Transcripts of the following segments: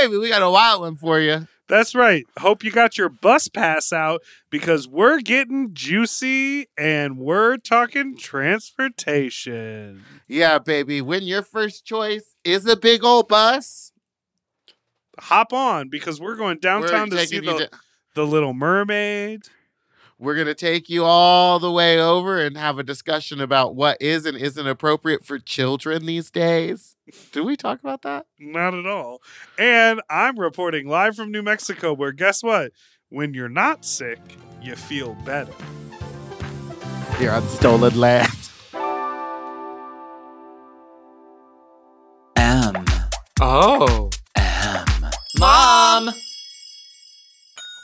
baby, we got a wild one for you. That's right. Hope you got your bus pass out because we're getting juicy and we're talking transportation. Yeah, baby. When your first choice is a big old bus, Hop on because we're going downtown we're to see the, to- the Little Mermaid. We're gonna take you all the way over and have a discussion about what is and isn't appropriate for children these days. Did we talk about that? Not at all. And I'm reporting live from New Mexico where guess what? When you're not sick, you feel better. You're on stolen land. M. Oh. M. Mom!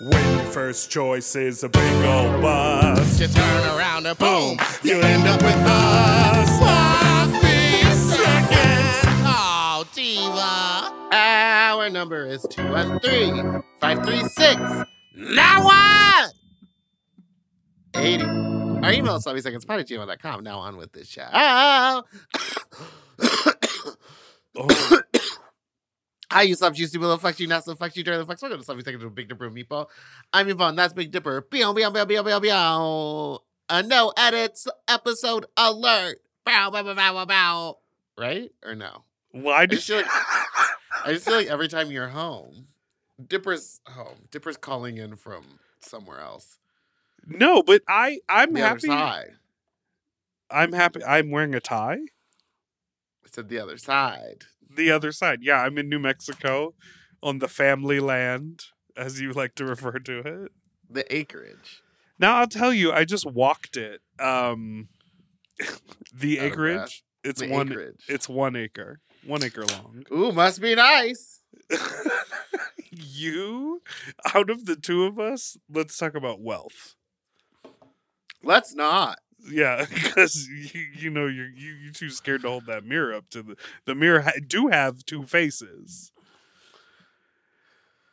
When your first choice is a big old bus, You turn around and boom, you end up with us. sloppy seconds. Call Diva. Our number is 213 536 Now what? 80. Our email is sloppy seconds, party gmail.com. Now on with this show. Oh, Hi, you slap juicy little fuck you, not so fuck you during the fuck. Welcome to Sloppy Seconds with Big Dipper Meatball. I'm Yvonne, that's Big Dipper. Beow, beow, beow, beow, beow, beow. A uh, no edits episode alert. Bow, bow, bow, bow, bow. Right? Or no? why did like- I just feel like every time you're home, Dipper's home. Dipper's calling in from somewhere else. No, but I I'm the other happy. side. I'm happy. I'm wearing a tie. I said the other side. The other side. Yeah, I'm in New Mexico on the family land, as you like to refer to it. The acreage. Now I'll tell you, I just walked it. Um, the breath. acreage. It's The one. acreage. It's one acre. One acre long. Ooh, must be nice. you, out of the two of us, let's talk about wealth. Let's not. Yeah, because you, you know you're you you too scared to hold that mirror up to the the mirror. Ha- do have two faces.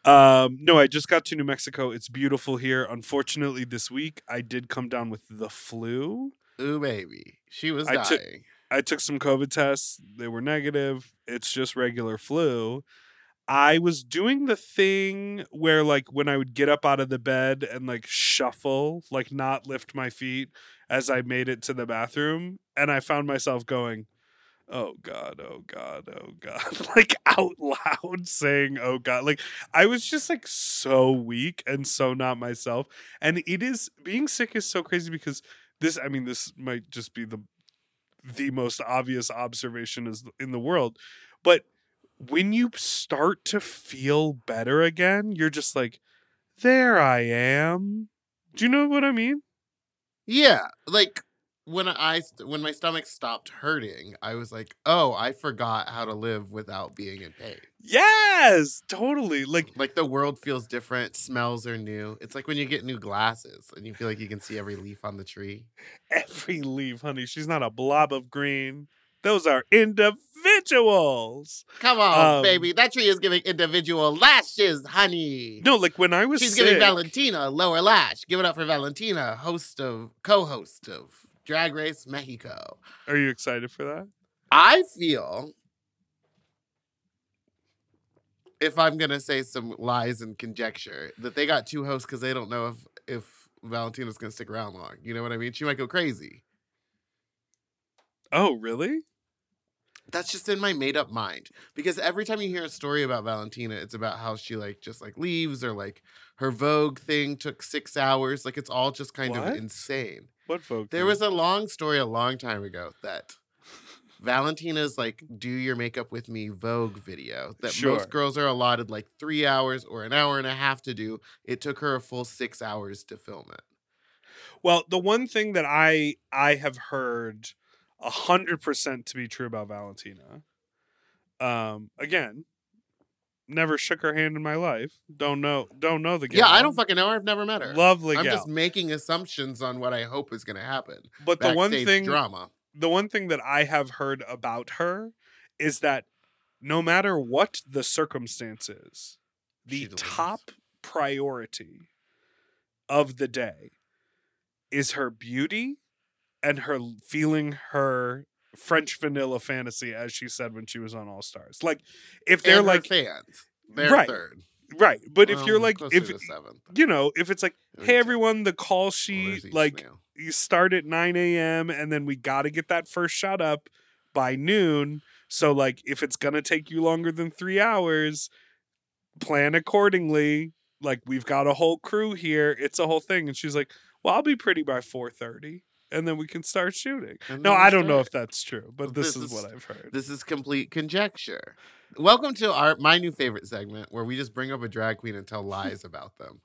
Um, no, I just got to New Mexico. It's beautiful here. Unfortunately, this week I did come down with the flu. Ooh, baby. She was I dying. took- I took some COVID tests. They were negative. It's just regular flu. I was doing the thing where, like, when I would get up out of the bed and, like, shuffle, like, not lift my feet as I made it to the bathroom. And I found myself going, oh God, oh God, oh God, like out loud saying, oh God. Like, I was just, like, so weak and so not myself. And it is, being sick is so crazy because this, I mean, this might just be the the most obvious observation is in the world but when you start to feel better again you're just like there i am do you know what i mean Yeah, like when I when my stomach stopped hurting, I was like, "Oh, I forgot how to live without being in pain." yes totally like Like the world feels different, smells are new. It's like when you get new glasses and you feel like you can see every leaf on the tree. every leaf honey she's not a blob of green those are individuals Come on, Um, baby, that tree is giving individual lashes, honey. no like when i was She's sick, giving Valentina a lower lash. Give it up for Valentina, host of co-host of Drag Race Mexico. are you excited for that I feel if I'm gonna say some lies and conjecture that they got two hosts because they don't know if if Valentina's gonna stick around long. You know what I mean? She might go crazy. oh really That's just in my made up mind. Because every time you hear a story about Valentina, it's about how she like just like leaves or like her Vogue thing took six hours. Like it's all just kind What? of insane. what folk There was a long story a long time ago that Valentina's like do your makeup with me Vogue video that Sure. most girls are allotted like three hours or an hour and a half to do. It took her a full six hours to film it. Well, the one thing that I I have heard hundred percent to be true about Valentina, um, again, Never shook her hand in my life. Don't know. Don't know the gal. Yeah, I don't fucking know her. I've never met her. Lovely I'm gal. just making assumptions on what I hope is going to happen. but the one thing drama. the one thing that I have heard about her is that no matter what the circumstances, the top priority of the day is her beauty and her feeling her French vanilla fantasy, as she said when she was on All Stars. Like, if they're And like, fans, they're Right. third. right, but if you're um, like, if you know, if it's like, hey everyone, the call sheet, each like, you start at 9 a.m. and then we got to get that first shot up by noon. So, like, if it's going to take you longer than three hours, plan accordingly. Like, we've got a whole crew here. It's a whole thing. And she's like, well, I'll be pretty by 4.30 and then we can start shooting. No, I don't know if that's true, but this, this is, is- what I've heard. This is complete conjecture. Welcome to our my new favorite segment where we just bring up a drag queen and tell lies about them.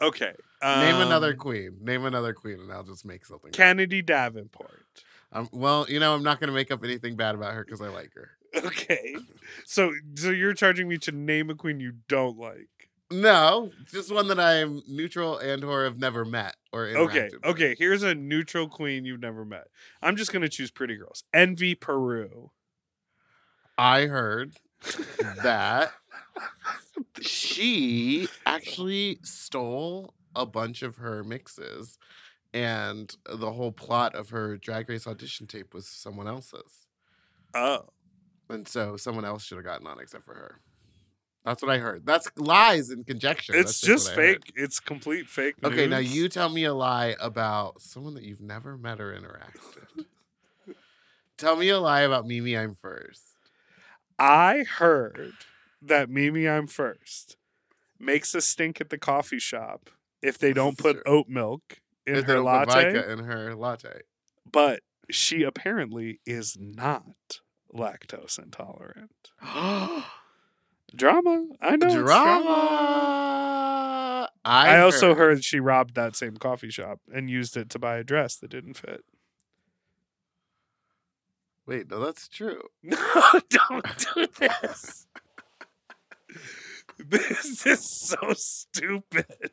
Okay. Name another um, queen. Name another queen, and I'll just make something. up. Kennedy Davenport. Um, well, you know, I'm not going to make up anything bad about her because I like her. Okay. So, so you're charging me to name a queen you don't like. No, just one that I am neutral and or have never met or interacted Okay, with. okay. Here's a neutral queen you've never met. I'm just gonna choose pretty girls. Envy Peru. I heard that she actually stole a bunch of her mixes, and the whole plot of her drag race audition tape was someone else's. Oh, And so someone else should have gotten on except for her. That's what I heard. That's lies and conjecture. it's That's just fake. It's complete fake. Okay, now you tell me a lie about someone that you've never met or interacted. tell me a lie about Mimi. I'm first. I heard that Mimi Imfurst makes a stink at the coffee shop if they don't put true. oat milk in If her latte. in her latte. But she apparently is not lactose intolerant. Drama. I know. it's Drama. I, also heard she robbed that same coffee shop and used it to buy a dress that didn't fit. Wait, no, that's true. No, don't do this. this is so stupid.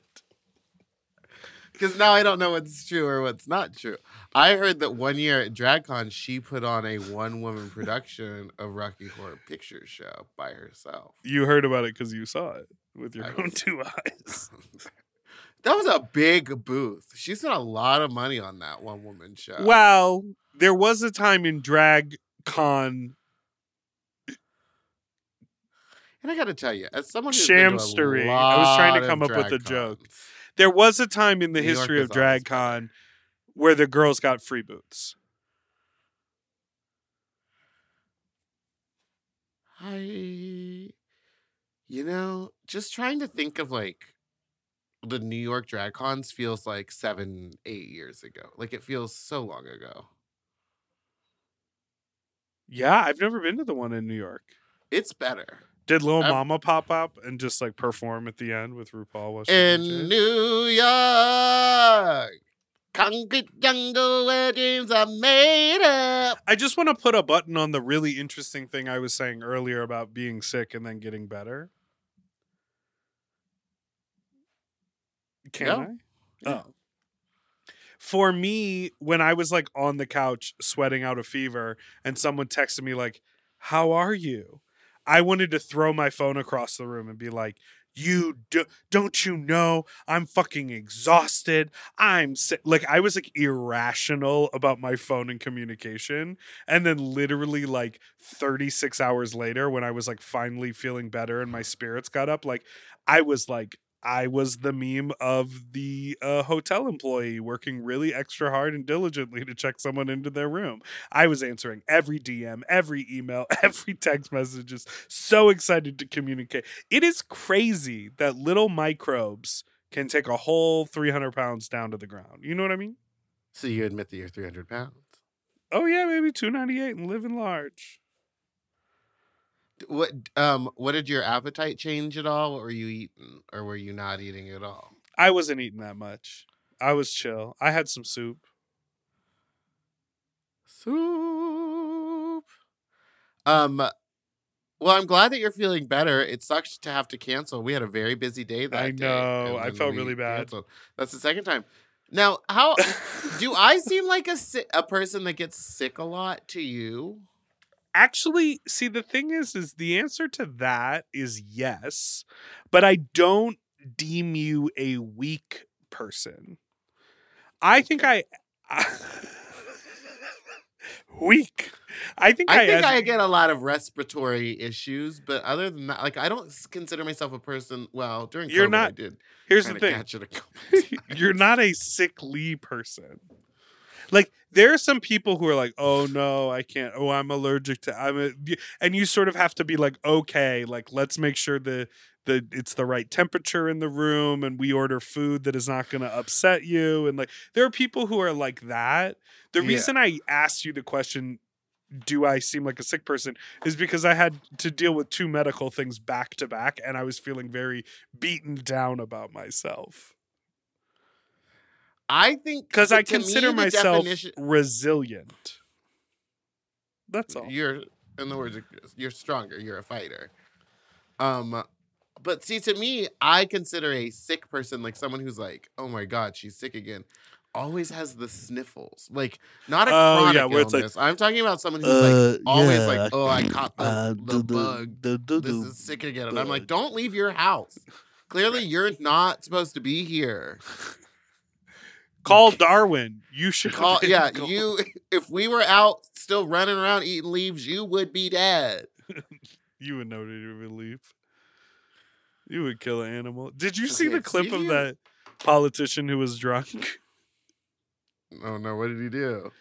Because now I don't know what's true or what's not true. I heard that one year at DragCon, she put on a one woman production of Rocky Horror Picture Show by herself. You heard about it because you saw it with your I own was- two eyes. that was a big booth. She spent a lot of money on that one woman show. Well, there was a time in Drag Con and I got to tell you, as someone who's been to a Shamstery. I was trying to come up with a drag joke. Cons, There was a time in the New history of is always DragCon where the girls got free booths. I, you know, just trying to think of like the New York drag cons feels like seven, eight years ago. Like it feels so long ago. Yeah, I've never been to the one in New York. It's better. Did Little I've- Mama pop up and just like perform at the end with RuPaul? while she In? New York, concrete jungle where dreams are made up. I just want to put a button on the really interesting thing I was saying earlier about being sick and then getting better. Can No. I? Yeah. Oh. For me, when I was like on the couch sweating out a fever and someone texted me like, "How are you?" I wanted to throw my phone across the room and be like, "You do- don't you know I'm fucking exhausted. I'm sick." Like I was like irrational about my phone and communication. And then literally like 36 hours later when I was like finally feeling better and my spirits got up, like I was like I was the meme of the uh, hotel employee working really extra hard and diligently to check someone into their room. I was answering every DM, every email, every text message, just so excited to communicate. It is crazy that little microbes can take a whole 300 pounds down to the ground. You know what I mean? So you admit that you're 300 pounds. Oh, yeah, maybe 298 and living large. What um what did your appetite change at all? What were you eating, or were you not eating at all? I wasn't eating that much. I was chill. I had some soup. Soup. Um, Well, I'm glad that you're feeling better. It sucks to have to cancel. We had a very busy day that I know. I felt really bad. canceled. That's the second time. Now, how do I seem like a a person that gets sick a lot to you? Actually, see the thing is is the answer to that is yes, but I don't deem you a weak person. I think I weak. I think I, I think ad- I get a lot of respiratory issues, but other than that, like I don't consider myself a person. Well, during You're COVID, I not- did Here's the thing. catch it a You're not a sickly person. Like there are some people who are like, "Oh no, I can't. Oh, I'm allergic to I'm a and you sort of have to be like, "Okay, like let's make sure the the it's the right temperature in the room and we order food that is not going to upset you." And like there are people who are like that. The Yeah. reason I asked you the question do I seem like a sick person is because I had to deal with two medical things back to back and I was feeling very beaten down about myself I think because I to me, consider myself definition- resilient. That's all. You're, in the words, of- you're stronger. You're a fighter. Um, but see, to me, I consider a sick person like someone who's like, oh my god, she's sick again. Always has the sniffles, like not a Oh, chronic yeah, where it's like, illness. I'm talking about someone who's Uh, like always yeah, like, oh, I caught the, Uh, the bug. This is sick again, and I'm like, don't leave your house. Clearly, you're not supposed to be here. Call Darwin. You should Call, yeah, called. you. If we were out still running around eating leaves, you would be dead. You would know to relief. You would kill an animal. Did you see the clip see of you- that politician who was drunk? Oh no! What did he do?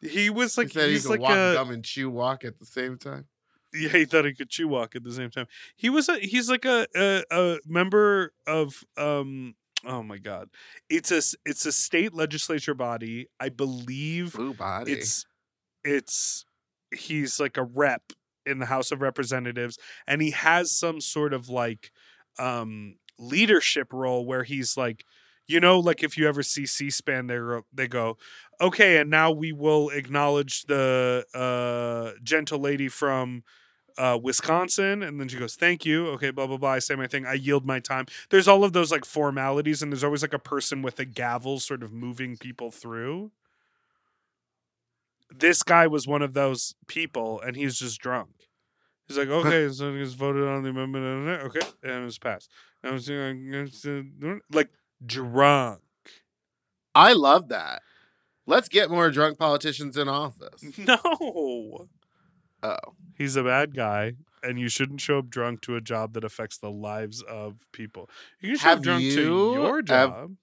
He was like he said he could like walk a gum and chew walk at the same time. yeah, he thought he could chew walk at the same time. He was a he's like a a, a member of um oh my god. It's a it's a state legislature body. I believe Blue body. it's it's he's like a rep in the House of Representatives and he has some sort of like um leadership role where he's like you know like if you ever see C-SPAN they they go okay and now we will acknowledge the uh gentle lady from uh, Wisconsin, and then she goes, "Thank you." Okay, blah blah blah. I say my thing. I yield my time. There's all of those like formalities, and there's always like a person with a gavel, sort of moving people through this guy was one of those people and he's just drunk. He's like, okay, so he's voted on the amendment, okay, and it was passed. And I was like drunk. I love that. Let's get more drunk politicians in office. No, Oh, he's a bad guy, and you shouldn't show up drunk to a job that affects the lives of people. You can show Have up drunk to you your ev- job.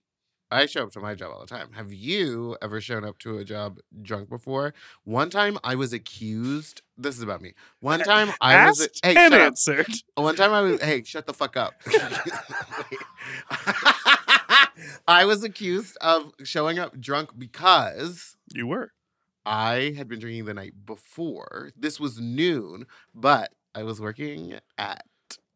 I show up to my job all the time. Have you ever shown up to a job drunk before? One time I was accused. This is about me. One time I was. Asked Hey, and shut up. answered. One time I was, hey, shut the fuck up. I was accused of showing up drunk because You were. I had been drinking the night before. This was noon, but I was working at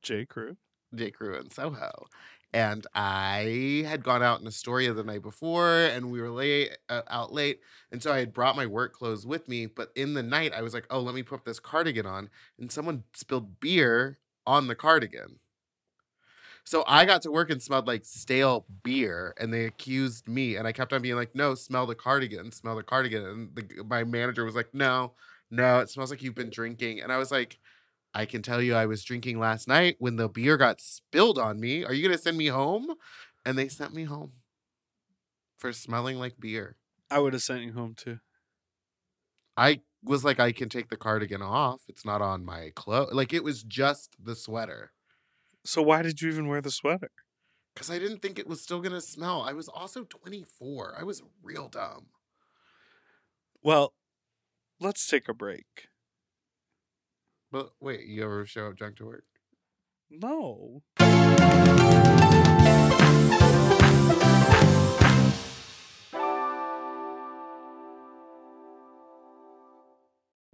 J. Crew. J. Crew in Soho. And I had gone out in Astoria the night before, and we were late, uh, out late, and so I had brought my work clothes with me. But in the night, I was like, "Oh, let me put this cardigan on," and someone spilled beer on the cardigan. So I got to work and smelled like stale beer, and they accused me. And I kept on being like, "No, smell the cardigan, smell the cardigan." And the, my manager was like, "No, no, it smells like you've been drinking." And I was like, I can tell you I was drinking last night when the beer got spilled on me. Are you going to send me home? And they sent me home for smelling like beer. I would have sent you home too. I was like, I can take the cardigan off. It's not on my clothes. Like, it was just the sweater So why did you even wear the sweater? because I didn't think it was still going to smell. I was also 24. I was real dumb. Well, let's take a break. But wait, you ever show up drunk to work? No.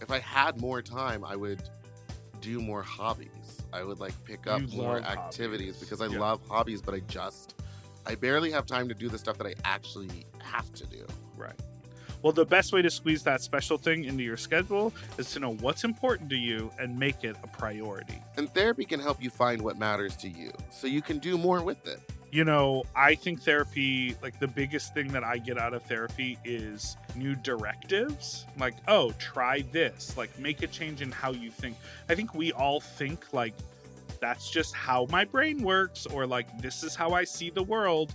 If I had more time, I would do more hobbies. I would like pick up You more activities hobbies. because I Yeah. love hobbies, but I just I barely have time to do the stuff that I actually have to do. Right. Well, the best way to squeeze that special thing into your schedule is to know what's important to you and make it a priority. And therapy can help you find what matters to you so you can do more with it. you know, I think therapy, like the biggest thing that I get out of therapy is new directives. Like, oh, try this. Like, make a change in how you think. I think we all think, like, that's just how my brain works, or like, this is how I see the world.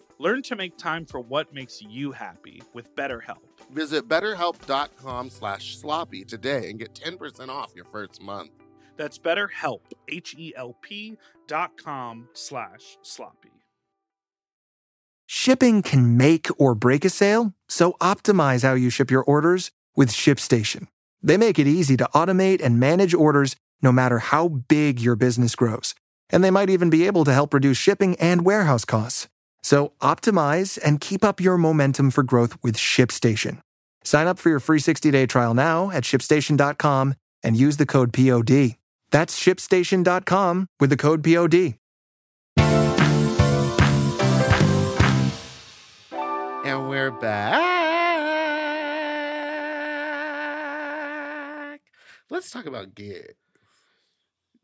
Learn to make time for what makes you happy with BetterHelp. Visit betterhelp.com slash sloppy today and get 10% off your first month. That's BetterHelp, H-E-L-P dot com slash sloppy. Shipping can make or break a sale, so optimize how you ship your orders with ShipStation. They make it easy to automate and manage orders no matter how big your business grows. And they might even be able to help reduce shipping and warehouse costs. So optimize and keep up your momentum for growth with ShipStation. Sign up for your free 60-day trial now at shipstation.com and use the code POD. That's shipstation.com with the code POD. And we're back. Let's talk about gigs.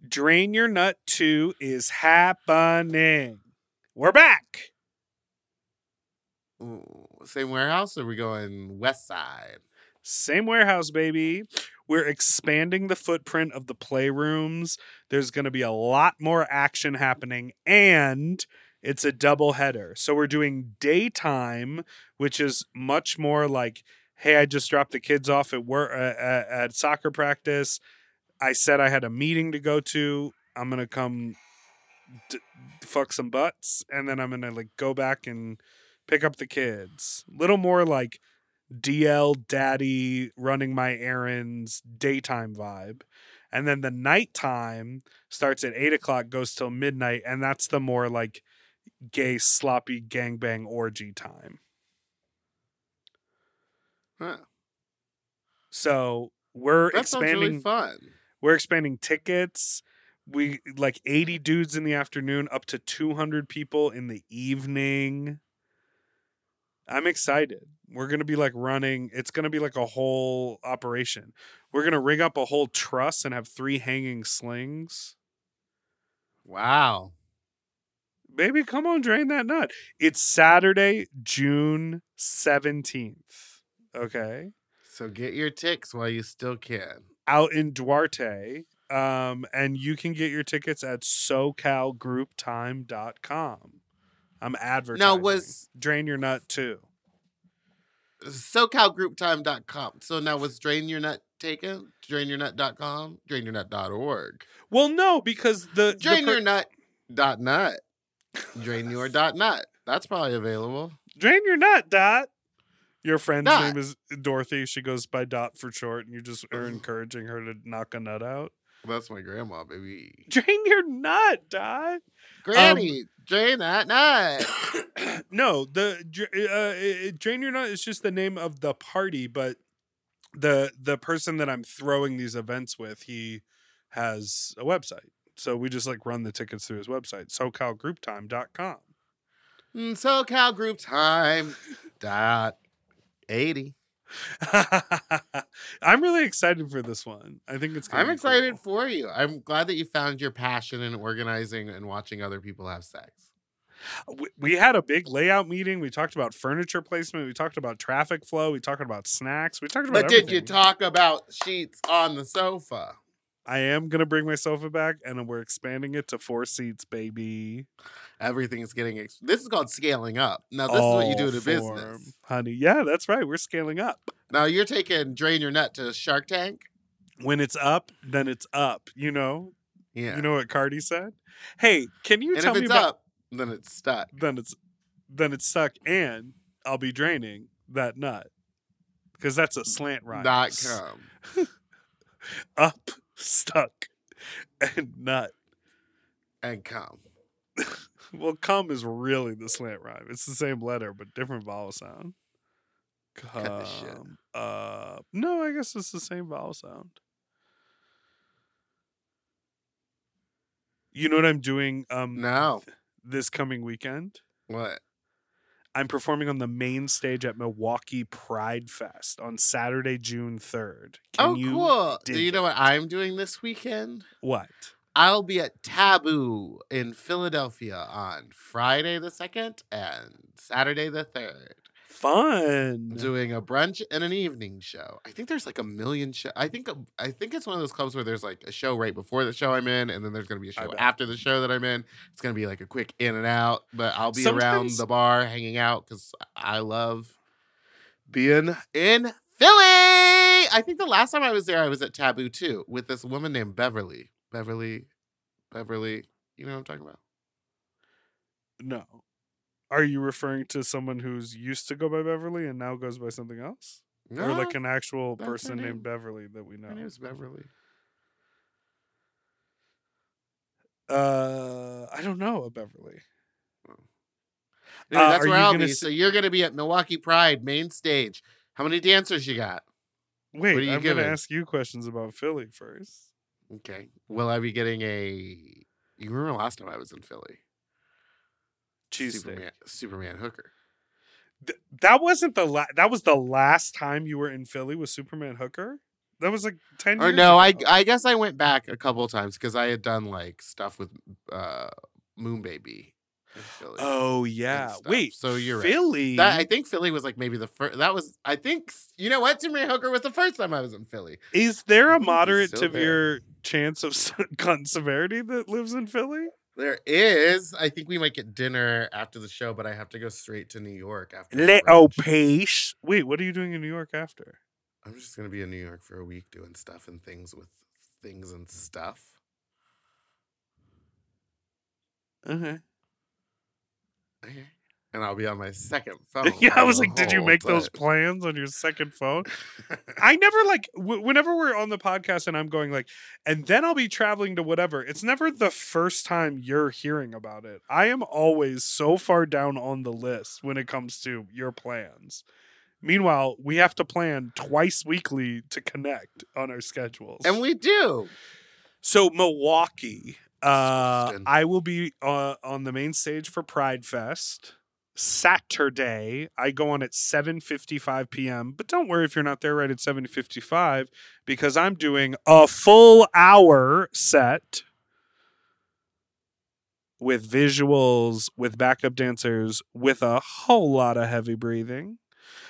Drain Your Nut 2 is happening. We're back. Same warehouse or we going west side? Same warehouse, baby. We're expanding the footprint of the playrooms. There's going to be a lot more action happening, and it's a double header. So we're doing daytime, which is much more like, hey, I just dropped the kids off at work uh, at, at soccer practice. I said I had a meeting to go to. I'm gonna come d- fuck some butts, and then I'm gonna like go back and pick up the kids. Little more like DL daddy running my errands daytime vibe. And then the nighttime starts at eight o'clock, goes till midnight, and that's the more like gay, sloppy gangbang orgy time. Huh. So we're That expanding really fun. we're expanding tickets. We like 80 dudes in the afternoon, up to 200 people in the evening. I'm excited. We're going to be like running, it's going to be like a whole operation. We're going to rig up a whole truss and have three hanging slings. Wow. Baby, come on, drain that nut. It's Saturday, June 17th. Okay. So get your ticks while you still can. out in Duarte. Um, and you can get your tickets at socalgrouptime.com. I'm advertising. No, was- Drain Your Nut too. SoCalGroupTime.com. So now was Drain Your Nut taken? DrainYourNut.com? DrainYourNut.org. Well, no, because the, Drain the per- DrainYourNut.nut. DrainYour.nut. That's probably available. Drain Your Nut, Dot. Your friend's Dot. name is Dorothy. She goes by Dot for short, and you just are encouraging her to knock a nut out. That's my grandma, baby. Drain your nut, Dot. Granny, drain that nut. no, the uh, uh, drain your nut is just the name of the party, but the the person that I'm throwing these events with, he has a website. So we just like run the tickets through his website, socalgrouptime.com. Mm, SoCal Group Time. Dot 80. I'm really excited for this one. I think it's. I'm excited cool. for you. I'm glad that you found your passion in organizing and watching other people have sex. Uh, we, we had a big layout meeting. We talked about furniture placement. We talked about traffic flow. We talked about snacks. We talked about. But did you talk about sheets on the sofa? I am gonna bring my sofa back, and we're expanding it to four seats, baby. Everything is getting. Ex- this is called scaling up. Now, this is what you do All in a form, business. honey. Yeah, that's right. We're scaling up. Now, you're taking Drain Your Nut to Shark Tank. When it's up, then it's up. You know. Yeah. You know what Cardi said? Hey, can you tell me about and tell if me it's about? up, then it's stuck. Then it's then it's stuck, and I'll be draining that nut because that's a slant rhyme. Dot com. Up, stuck, and nut. And come. Well, cum is really the slant rhyme. It's the same letter but different vowel sound. Cut this shit. Uh, no, I guess it's the same vowel sound. You know what I'm doing um No. this coming weekend? What? I'm performing on the main stage at Milwaukee Pride Fest on Saturday, June 3rd. Can oh, you cool. Do you know what I'm doing this weekend? What? I'll be at Taboo in Philadelphia on Friday the 2nd and Saturday the 3rd. Fun. Doing a brunch and an evening show. I think there's like a million show. I think um, I think it's one of those clubs where there's like a show right before the show I'm in, and then there's gonna be a show after the show that I'm in. It's gonna be like a quick in and out, but I'll be around the bar hanging out because I love being in Philly. I think the last time I was there, I was at Taboo too with this woman named Beverly. Beverly, Beverly. You know what I'm talking about? No. Are you referring to someone who's used to go by Beverly and now goes by something else? or like an actual person name. named Beverly that we know? Her name's Beverly. Uh, I don't know a Beverly. Anyway, Uh, that's where I'll be. s- So you're gonna be at Milwaukee Pride main stage. How many dancers you got? Wait, are you I'm giving? gonna ask you questions about Philly first. Okay. Will I be getting a? You remember last time I was in Philly? Cheesesteak. Superman, Superman hooker. Th- that wasn't the la- that was the last time you were in Philly with Superman Hooker. That was like ten Or no, I ago. I guess I went back a couple of times because I had done like stuff with uh Moon Baby Philly. Oh yeah. Wait. So you're right. Philly. That I think Philly was like maybe the first. That was I think you know what Superman hooker was the first time I was in Philly. Is there a moderate severe chance of gun severity that lives in Philly? There is. I think we might get dinner after the show, but I have to go straight to New York after. Little brunch. Oh, piece. Wait, what are you doing in New York after? I'm just gonna be in New York for a week doing stuff and things with things and stuff. Okay. Okay. And I'll be on my second phone. yeah, I was like, did you make those plans on your second phone? I never like w- whenever we're on the podcast and I'm going like, and then I'll be traveling to whatever. It's never the first time you're hearing about it. I am always so far down on the list when it comes to your plans. Meanwhile, we have to plan twice weekly to connect on our schedules. and we do. So Milwaukee, uh, I will be uh, on the main stage for Pride Fest. Saturday, I go on at 7:55 p.m. But don't worry if you're not there right at 7:55 because I'm doing a full hour set with visuals, with backup dancers, with a whole lot of heavy breathing.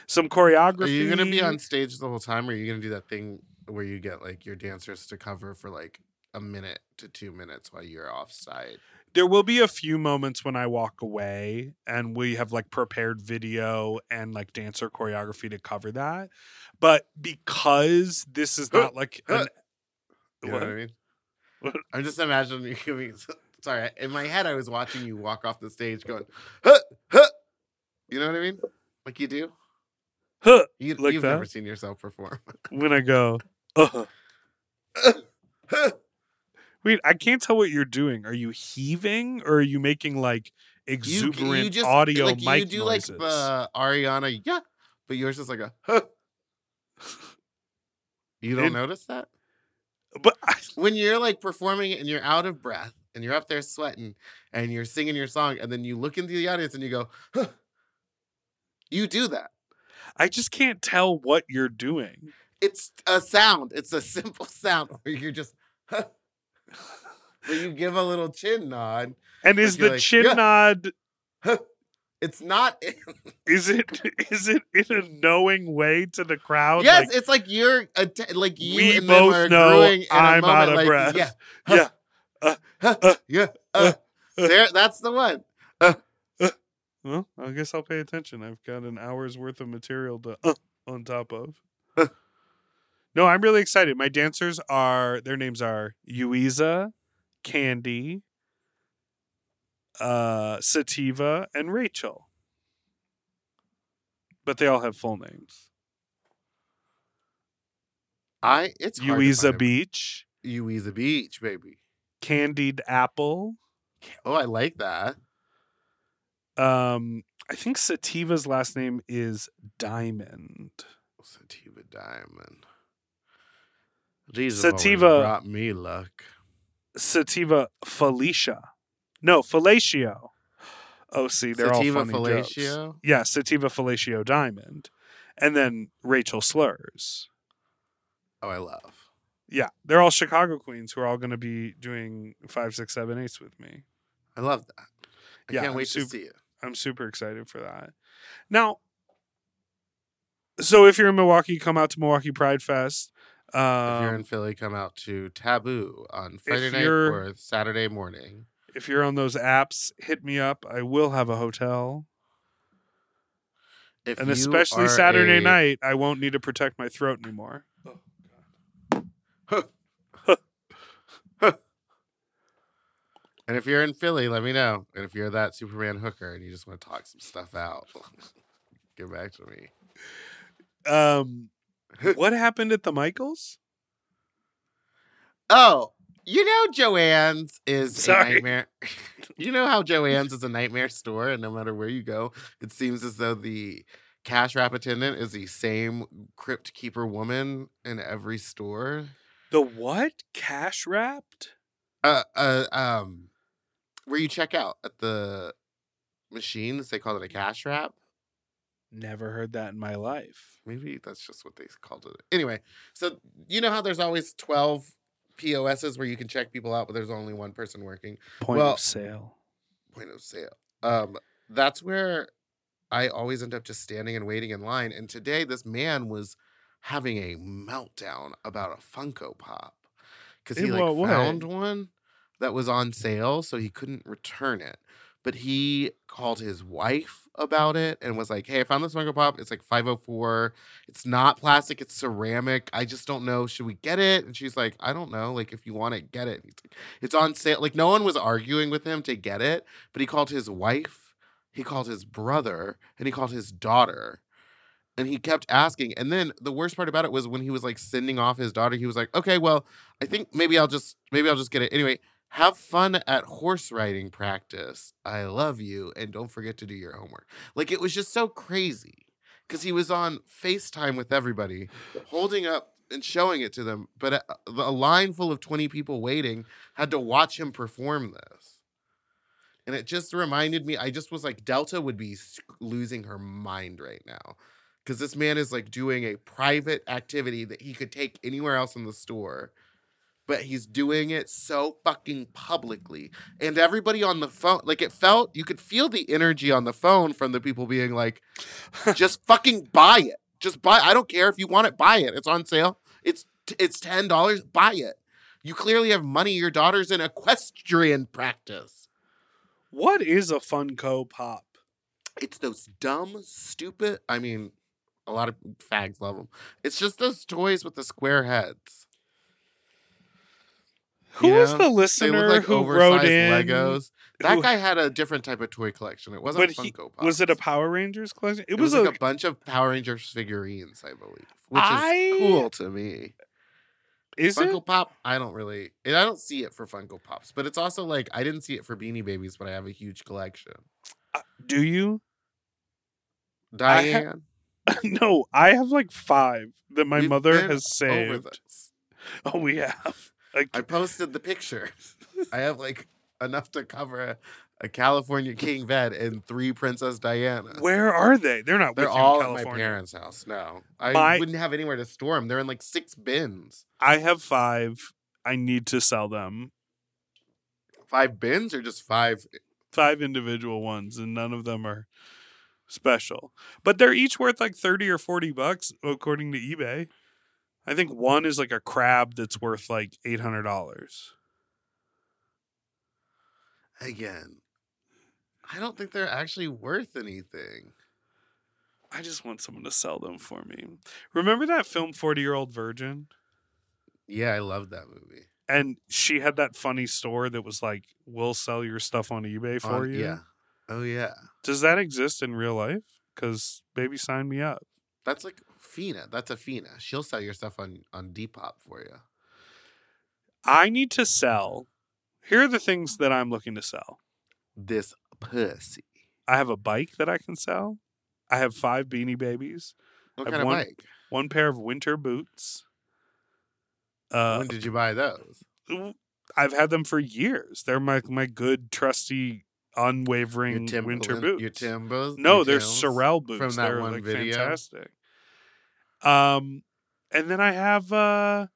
Some choreography. Are you gonna be on stage the whole time, or are you gonna do that thing where you get like your dancers to cover for like a minute to two minutes while you're offside? There will be a few moments when I walk away and we have like prepared video and like dancer choreography to cover that. But because this is not like an You know what I mean? What? I'm just imagining you giving. Sorry, in my head, I was watching you walk off the stage going, huh, huh. You know what I mean? Like you do. huh, You, Like you've never seen yourself perform. when I go, uh wait, I can't tell what you're doing. Are you heaving or are you making like You- exuberant just, audio like, mic You do noises? like uh, Ariana, yeah, but yours is like a. Huh. You don't It- notice that but I, when you're like performing and you're out of breath and you're up there sweating and you're singing your song and then you look into the audience and you go, huh. you do that. I just can't tell what you're doing. It's a sound. It's a simple sound where you're just, huh. Where you give a little chin nod. And is the like, chin "Yeah." nod It's not. Is it is it in a knowing way to the crowd? yes, Like, it's like you're att- like you We and them both are know in a I'm moment, out of like, breath. Yeah, yeah. Uh, huh, uh, yeah. Uh, there, that's the one. Well, I guess I'll pay attention. I've got an hour's worth of material to uh, on top of. No, I'm really excited. My dancers are their names are Yuiza, Candy, uh, Sativa, and Rachel. But they all have full names. I. It's hard to Yuiza find a- Beach, Yuiza Beach, baby. Candied Apple. Oh, I like that. Um, I think Sativa's last name is Diamond. Sativa Diamond. These Sativa- brought me luck. Sativa Felicia. No, Fellatio. Oh, see, they're Sativa all funny jokes. Fellatio? Yeah, Sativa Fellatio Diamond, and then Rachel Slurs. Oh, I love. Yeah, they're all Chicago queens who are all going to be doing five, six, seven, eights with me. I love that. I Yeah, can't wait super- to see it. I'm super excited for that. Now, so if you're in Milwaukee, come out to Milwaukee Pride Fest. Um, if you're in Philly, come out to Taboo on Friday night or Saturday morning. if you're on those apps, hit me up. I will have a hotel. If and especially Saturday a- night, I won't need to protect my throat anymore. And if you're in Philly, let me know. And if you're that Superman hooker and you just want to talk some stuff out, get back to me. Um, what happened at the Michaels? Oh, you know Joann's is Sorry. a nightmare. you know how Joann's is a nightmare store, and no matter where you go, it seems as though the cash wrap attendant is the same crypt keeper woman in every store. The what? Cash wrapped? Uh, uh, um, where you check out at the machines, they call it a cash wrap. Never heard that in my life. Maybe that's just what they called it. Anyway, so you know how there's always 12 POSs where you can check people out, but there's only one person working. Point Well- of sale. Point of sale. Um, that's where I always end up just standing and waiting in line. And today, this man was having a meltdown about a Funko Pop because he like way? found one that was on sale, so he couldn't return it. But he called his wife about it and was like, "Hey, I found this Funko Pop. It's like 504. It's not plastic. It's ceramic. I just don't know. Should we get it?" And she's like, "I don't know. Like, if you want it, get it." "It's on sale." Like, no one was arguing with him to get it, but he called his wife, he called his brother, and he called his daughter. And he kept asking. And then the worst part about it was when he was like sending off his daughter, he was like, "Okay, well, I think maybe I'll just maybe I'll just get it anyway." Have fun at horse riding practice. I love you. And don't forget to do your homework. Like it was just so crazy because he was on FaceTime with everybody, holding up and showing it to them. But uh, a, a line full of 20 people waiting had to watch him perform this. And it just reminded me, I just was like, Delta would be losing her mind right now. Because this man is like doing a private activity that he could take anywhere else in the store but he's doing it so fucking publicly. And everybody on the phone, like it felt, you could feel the energy on the phone from the people being like, just fucking buy it. Just buy. I don't care if you want it, buy it. It's on sale. It's it's ten dollars. Buy it. You clearly have money. Your daughter's in equestrian practice. What is a Funko Pop? It's those dumb, stupid. I mean, a lot of fags love them. It's just those toys with the square heads. Who was know? the listener like who wrote in? Legos. That guy had a different type of toy collection. It wasn't he- Funko Pops. was it a Power Rangers collection? It, It, was, was, a, like a bunch of Power Rangers figurines, I believe, which I- is cool to me. is Funko it? Pop, I don't really, I don't see it for Funko Pops, but it's also like I didn't see it for Beanie Babies, but I have a huge collection. Uh, Do you? I ha- Diane, no, I have like five that my we've mother has saved. Oh, we have. Like, I posted the picture. I have like enough to cover a, a California King bed and three Princess Diana. where are they? They're not. They're with you in all at my parents' house. No, I My- wouldn't have anywhere to store them. They're in like six bins. I have five. I need to sell them. Five bins or just five five individual ones, and none of them are special. But they're each worth like thirty or forty bucks according to eBay. I think one is like a crab that's worth like eight hundred dollars. Again, I don't think they're actually worth anything. I just want someone to sell them for me. Remember that film Forty Year Old Virgin? Yeah, I love that movie. And she had that funny store that was like, "We'll sell your stuff on eBay for On- you." Yeah. Oh yeah. Does that exist in real life? Because baby, sign me up. That's like Fina. That's a Fina. She'll sell your stuff on on Depop for you. I need to sell. Here are the things that I'm looking to sell. This pussy. I have a bike that I can sell. I have five beanie babies, What kind of won- bike? one pair of winter boots. Uh, when did you buy those? I've had them for years. They're my my good, trusty, unwavering winter boots. Your Timbos? no, your they're? Sorel boots. from that they're one like video? fantastic. Um, and then I have uh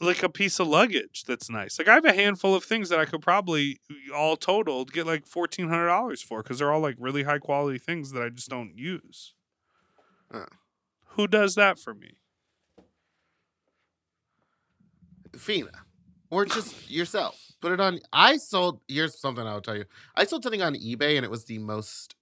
like a piece of luggage that's nice. Like I have a handful of things that I could probably all totaled get like fourteen hundred dollars for because they're all like really high quality things that I just don't use. Huh. Who does that for me? Fina. Or just yourself. Put it on. I sold. Here's something I'll tell you. I sold something on eBay and it was the most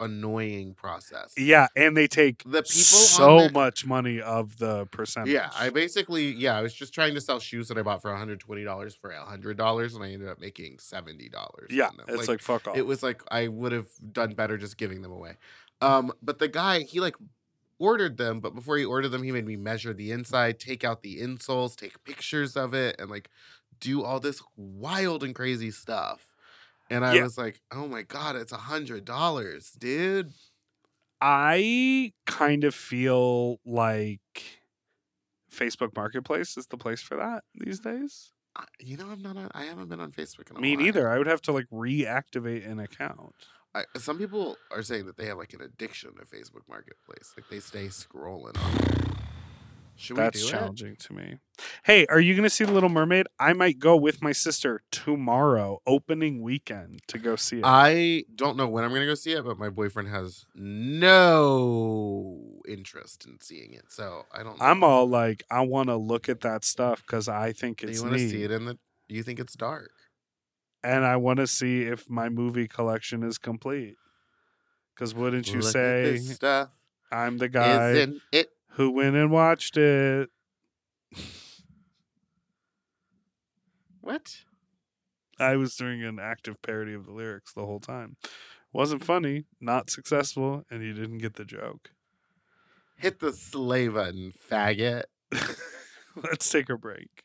annoying process. Yeah, and they take The people so there- much money of the percentage. Yeah, I basically yeah, I was just trying to sell shoes that I bought for $120 for $100 and I ended up making $70. yeah, on them. it's like, fuck off. it was like I would have done better just giving them away. Um, but the guy he like ordered them, but before he ordered them, he made me measure the inside, take out the insoles, take pictures of it, and like do all this wild and crazy stuff. And I Yeah. was like, "Oh my god, it's a hundred dollars, dude!" I kind of feel like Facebook Marketplace is the place for that these days. I- You know, I'm not. On, I haven't been on Facebook in a while. Me while. neither. I would have to like reactivate an account. I, some people are saying that they have like an addiction to Facebook Marketplace. Like they stay scrolling on it. Should That's we do challenging to me. Hey, are you going to see The Little Mermaid? I might go with my sister tomorrow, opening weekend, to go see it. it? I don't know when I'm gonna go see it, but my boyfriend has no interest in seeing it, so I don't. Know. I'm all like, I want to look at that stuff because I think it's you want to see it in the? You think it's dark? and I want to see if my movie collection is complete. Because wouldn't you Look at say this stuff? I'm the guy Isn't it? Who went and watched it? What? I was doing an active parody of the lyrics the whole time. Wasn't funny, not successful, and you didn't get the joke. Hit the slay button, faggot. Let's take a break.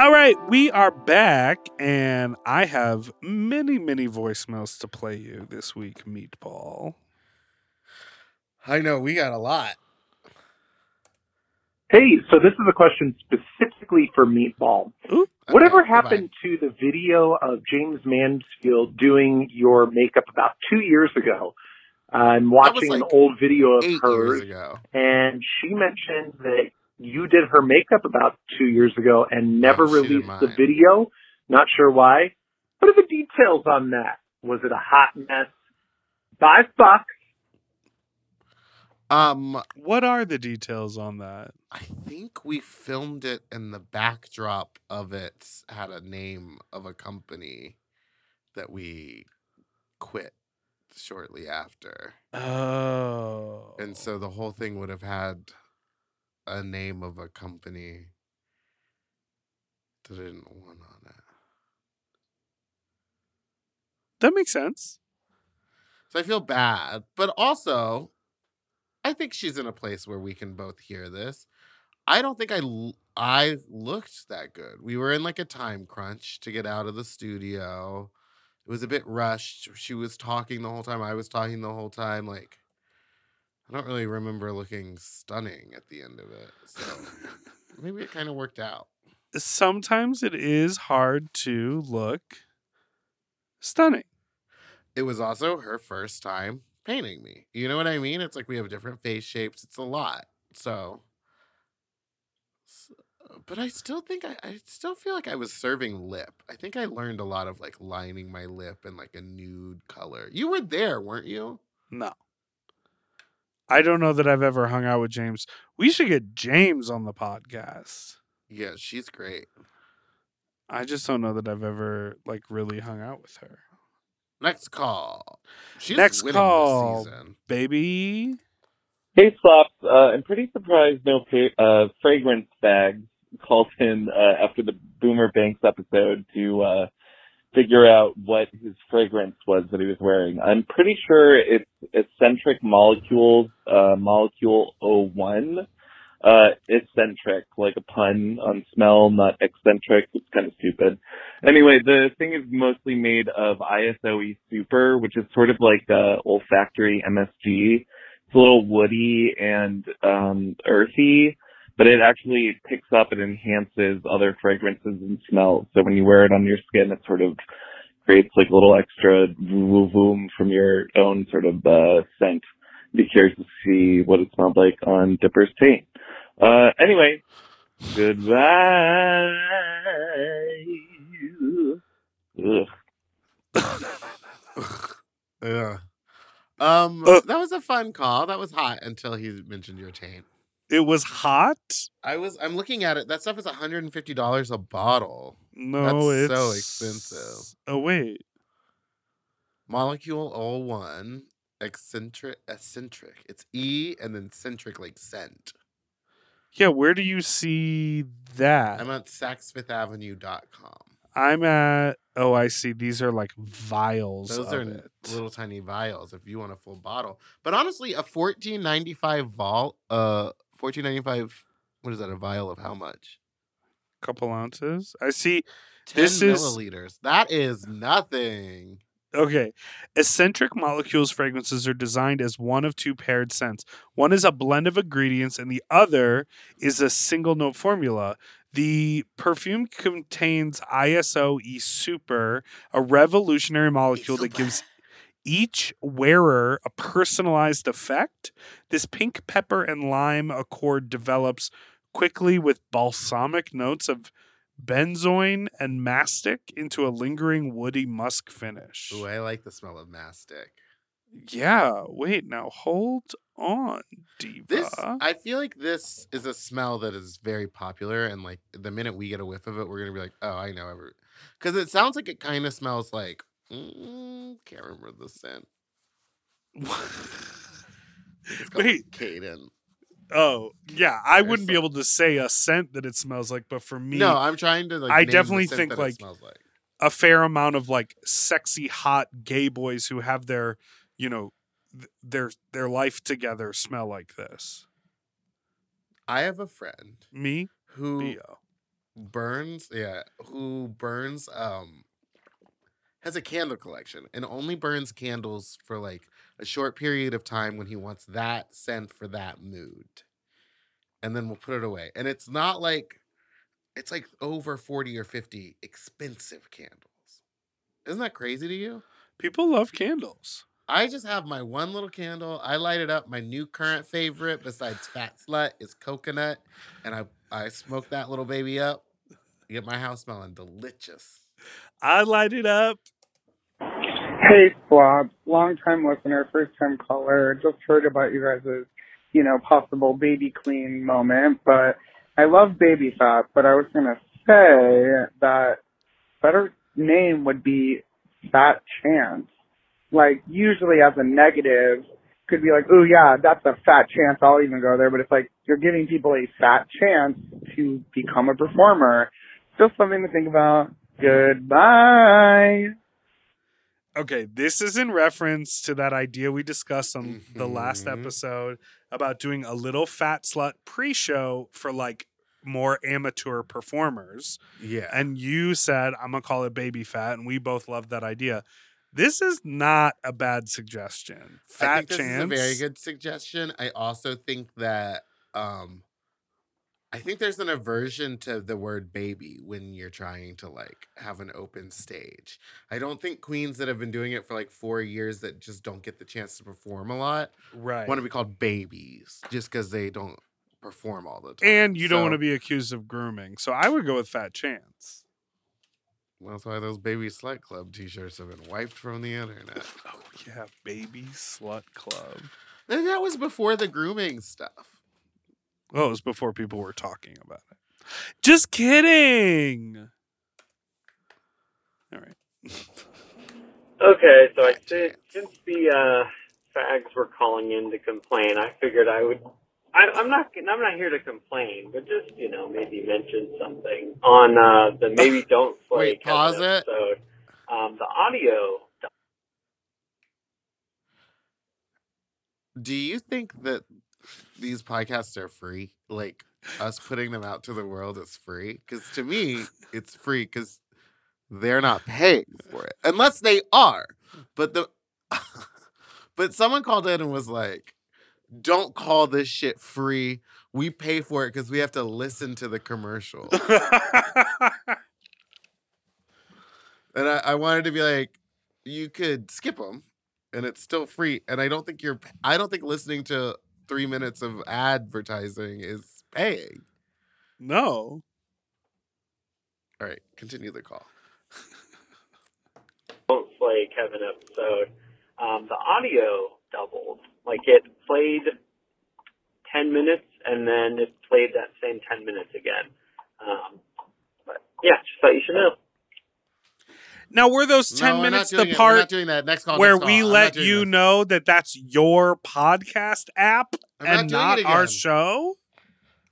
All right, we are back, and I have many, many voicemails to play you this week, Meatball. I know we got a lot. Hey, so this is a question specifically for Meatball. Ooh. Whatever Okay, happened to the video of Jaymes Mansfield doing your makeup about two years ago? I'm watching like an old video of Eight hers, and she mentioned that you did her makeup about two years ago and never she did released the video. Not sure why. What are the details on that? Was it a hot mess? Five bucks. Um, What are the details on that? I think we filmed it, and the backdrop of it had a name of a company that we quit shortly after. Oh. And so the whole thing would have had a name of a company that I didn't want on it. that makes sense. So I feel bad, but also, I think she's in a place where we can both hear this. I don't think I l- I looked that good. We were in like a time crunch to get out of the studio. It was a bit rushed. She was talking the whole time. I was talking the whole time. Like, I don't really remember looking stunning at the end of it. So maybe it kind of worked out. Sometimes it is hard to look stunning. It was also her first time painting me. You know what I mean? It's like we have different face shapes. It's a lot. So, s- uh, but I still think I, I still feel like I was serving lip. I think I learned a lot of like lining my lip in like a nude color. You were there, weren't you? No. I don't know that I've ever hung out with Jaymes. We should get Jaymes on the podcast. Yeah, she's great. I just don't know that I've ever like really hung out with her. Next call. She's Next winning call. this season. Baby. Hey, Slops. Uh, I'm pretty surprised no fa- uh, fragrance bags called in uh, after the Boomer Banks episode to uh, figure out what his fragrance was that he was wearing. I'm pretty sure it's Escentric Molecules, uh, Molecule 01. Uh, eccentric, like a pun on smell, not eccentric. It's kind of stupid. Anyway, the thing is mostly made of ISOE Super, which is sort of like uh, olfactory MSG. It's a little woody and um, earthy, but it actually picks up and enhances other fragrances and smells. So when you wear it on your skin, it sort of creates like a little extra vroom vroom from your own sort of uh, scent. Be curious to see what it smelled like on Dipper's paint. Uh, anyway, goodbye. Ugh. Yeah. Um, Uh. that was a fun call. That was hot until he mentioned your taint. It was hot. I was. I'm looking at it. That stuff is 150 dollars a bottle. No, That's it's so expensive. Oh wait. Molecule 01, eccentric, eccentric. It's E and then centric like scent. Yeah, where do you see that? I'm at SaksFifthAvenue.com. I'm at oh I see. These are like vials Those are it. little tiny vials if you want a full bottle. But honestly, a 14.95 vol, uh, 14.95. What is that? A vial of how much? couple ounces. I see 10 This is- milliliters. That is nothing. Okay. Escentric molecules fragrances are designed as one of two paired scents. One is a blend of ingredients, and the other is a single note formula. The perfume contains ISO E Super, a revolutionary molecule that gives each wearer a personalized effect. This pink pepper and lime accord develops quickly with balsamic notes of benzoin and mastic into a lingering woody musk finish. Ooh, I like the smell of mastic. Yeah, wait, now hold on, Diva. This, I feel like this is a smell that is very popular, and like the minute we get a whiff of it, we're gonna be like, "Oh, I know every," because it sounds like it kind of smells like. Mm, can't remember the scent. Wait. Caden. oh, yeah, I wouldn't be able to say a scent that it smells like, but for me, No, I'm trying to like. I definitely think, like, like. a fair amount of like sexy, hot gay boys who have their, you know, th- their their life together smell like this. I have a friend Me, who Bio. burns yeah who burns um has a candle collection and only burns candles for like a short period of time when he wants that scent for that mood. And then we'll put it away. And it's not like it's like over 40 or 50 expensive candles. Isn't that crazy to you? People love candles. i just have my one little candle. I light it up. My new current favorite besides fat slut is coconut and i i smoke that little baby up. Get my house smelling delicious I light it up. Hey, Slob. Long time listener, first time caller. Just heard about you guys' you know, possible baby clean moment, but I love baby fat, but I was gonna say that better name would be fat chance. Like usually as a negative could be like, oh yeah, that's a fat chance, I'll even go there, but it's like you're giving people a fat chance to become a performer. Just something to think about. Goodbye. Okay, this is in reference to that idea we discussed on the last Mhm. episode about doing a little fat slut pre-show for like more amateur performers. Yeah. And you said I'm gonna call it baby fat, and we both loved that idea. This is not a bad suggestion. I Fat think this chance. is a very good suggestion. I also think that um I think there's an aversion to the word baby when you're trying to like have an open stage. I don't think queens that have been doing it for like 4 years that just don't get the chance to perform a lot Right. want to be called babies just cuz they don't perform all the time. and you don't want to be accused of grooming. So I would go with fat chance. Well, That's why those baby slut club t-shirts have been wiped from the internet. Oh yeah, baby slut club. And that was before the grooming stuff. Oh, it was before people were talking about it. Just kidding. All right. Okay, so I since, since the uh, fags were calling in to complain, I figured I would. I, I'm not. I'm not here to complain, but just you know, maybe mention something on uh, the maybe don't slay Wait, Kevin pause it. episode. Um, the audio. Do you think that these podcasts are free? Like us putting them out to the world is free? Because to me, it's free because they're not paying for it, unless they are. But the but someone called in and was like, "Don't call this shit free. We pay for it because we have to listen to the commercial." and I, I wanted to be like, you could skip them and it's still free. And I don't think you're, I don't think listening to three minutes of advertising is paying. No. All right, continue the call. Don't Slay Kevin episode, um, the audio doubled. Like it played 10 minutes and then it played that same 10 minutes again. Um, but yeah, just thought you should know. Now, were those 10 No, minutes the it. We're not part doing that. Next call, where next we I'm let you this. know that that's your podcast app I'm and doing not our show?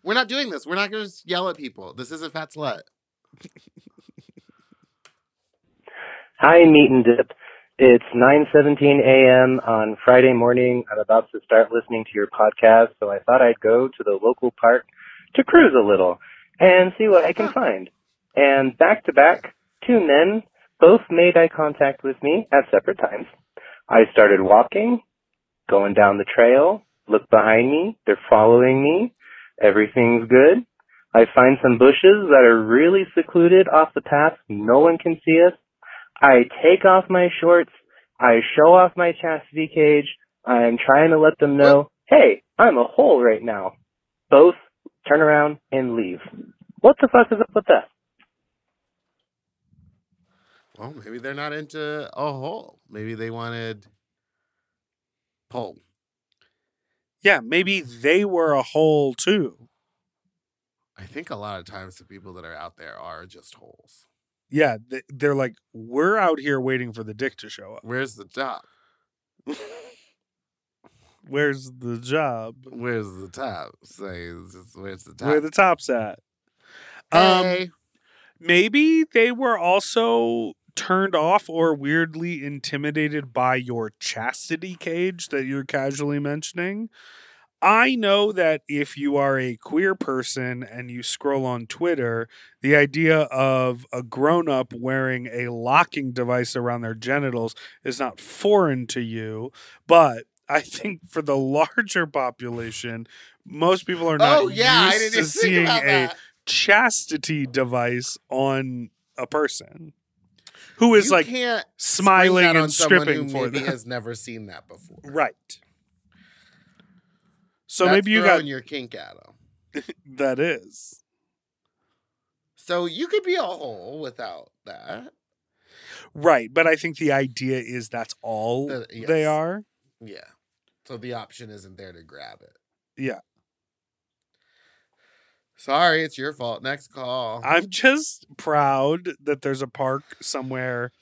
We're not doing this. We're not going to yell at people. This isn't Fat Slut. Hi, meat and Dip. It's 9:17 a.m. on Friday morning. I'm about to start listening to your podcast, so I thought I'd go to the local park to cruise a little and see what I can find. And back to back, two men both made eye contact with me at separate times. I started walking, going down the trail, look behind me, they're following me. Everything's good. I find some bushes that are really secluded off the path. No one can see us. I take off my shorts. I show off my chastity cage. I'm trying to let them know, hey, I'm a hole right now. Both turn around and leave. What the fuck is up with that? Well, maybe they're not into a hole. Maybe they wanted pole. Yeah, maybe they were a hole too. I think a lot of times the people that are out there are just holes. Yeah, they're like, we're out here waiting for the dick to show up. Where's the top? Where's the job? Where's the top? Say, where's the top? Where the top's at? Um, Hey. maybe they were also turned off or weirdly intimidated by your chastity cage that you're casually mentioning. I know that if you are a queer person and you scroll on Twitter, the idea of a grown up wearing a locking device around their genitals is not foreign to you. But I think for the larger population, most people are not Oh, yeah, I used didn't to seeing a chastity device on a person who is You like can't smiling on and stripping for maybe them. has never seen that before. Right. So That's maybe you got your kink at them. that is So you could be a hole without that. right, but I think the idea is that's all Uh, they are. Yeah. So the option isn't there to grab it. Yeah, Sorry, it's your fault. Next call. I'm just proud that there's a park somewhere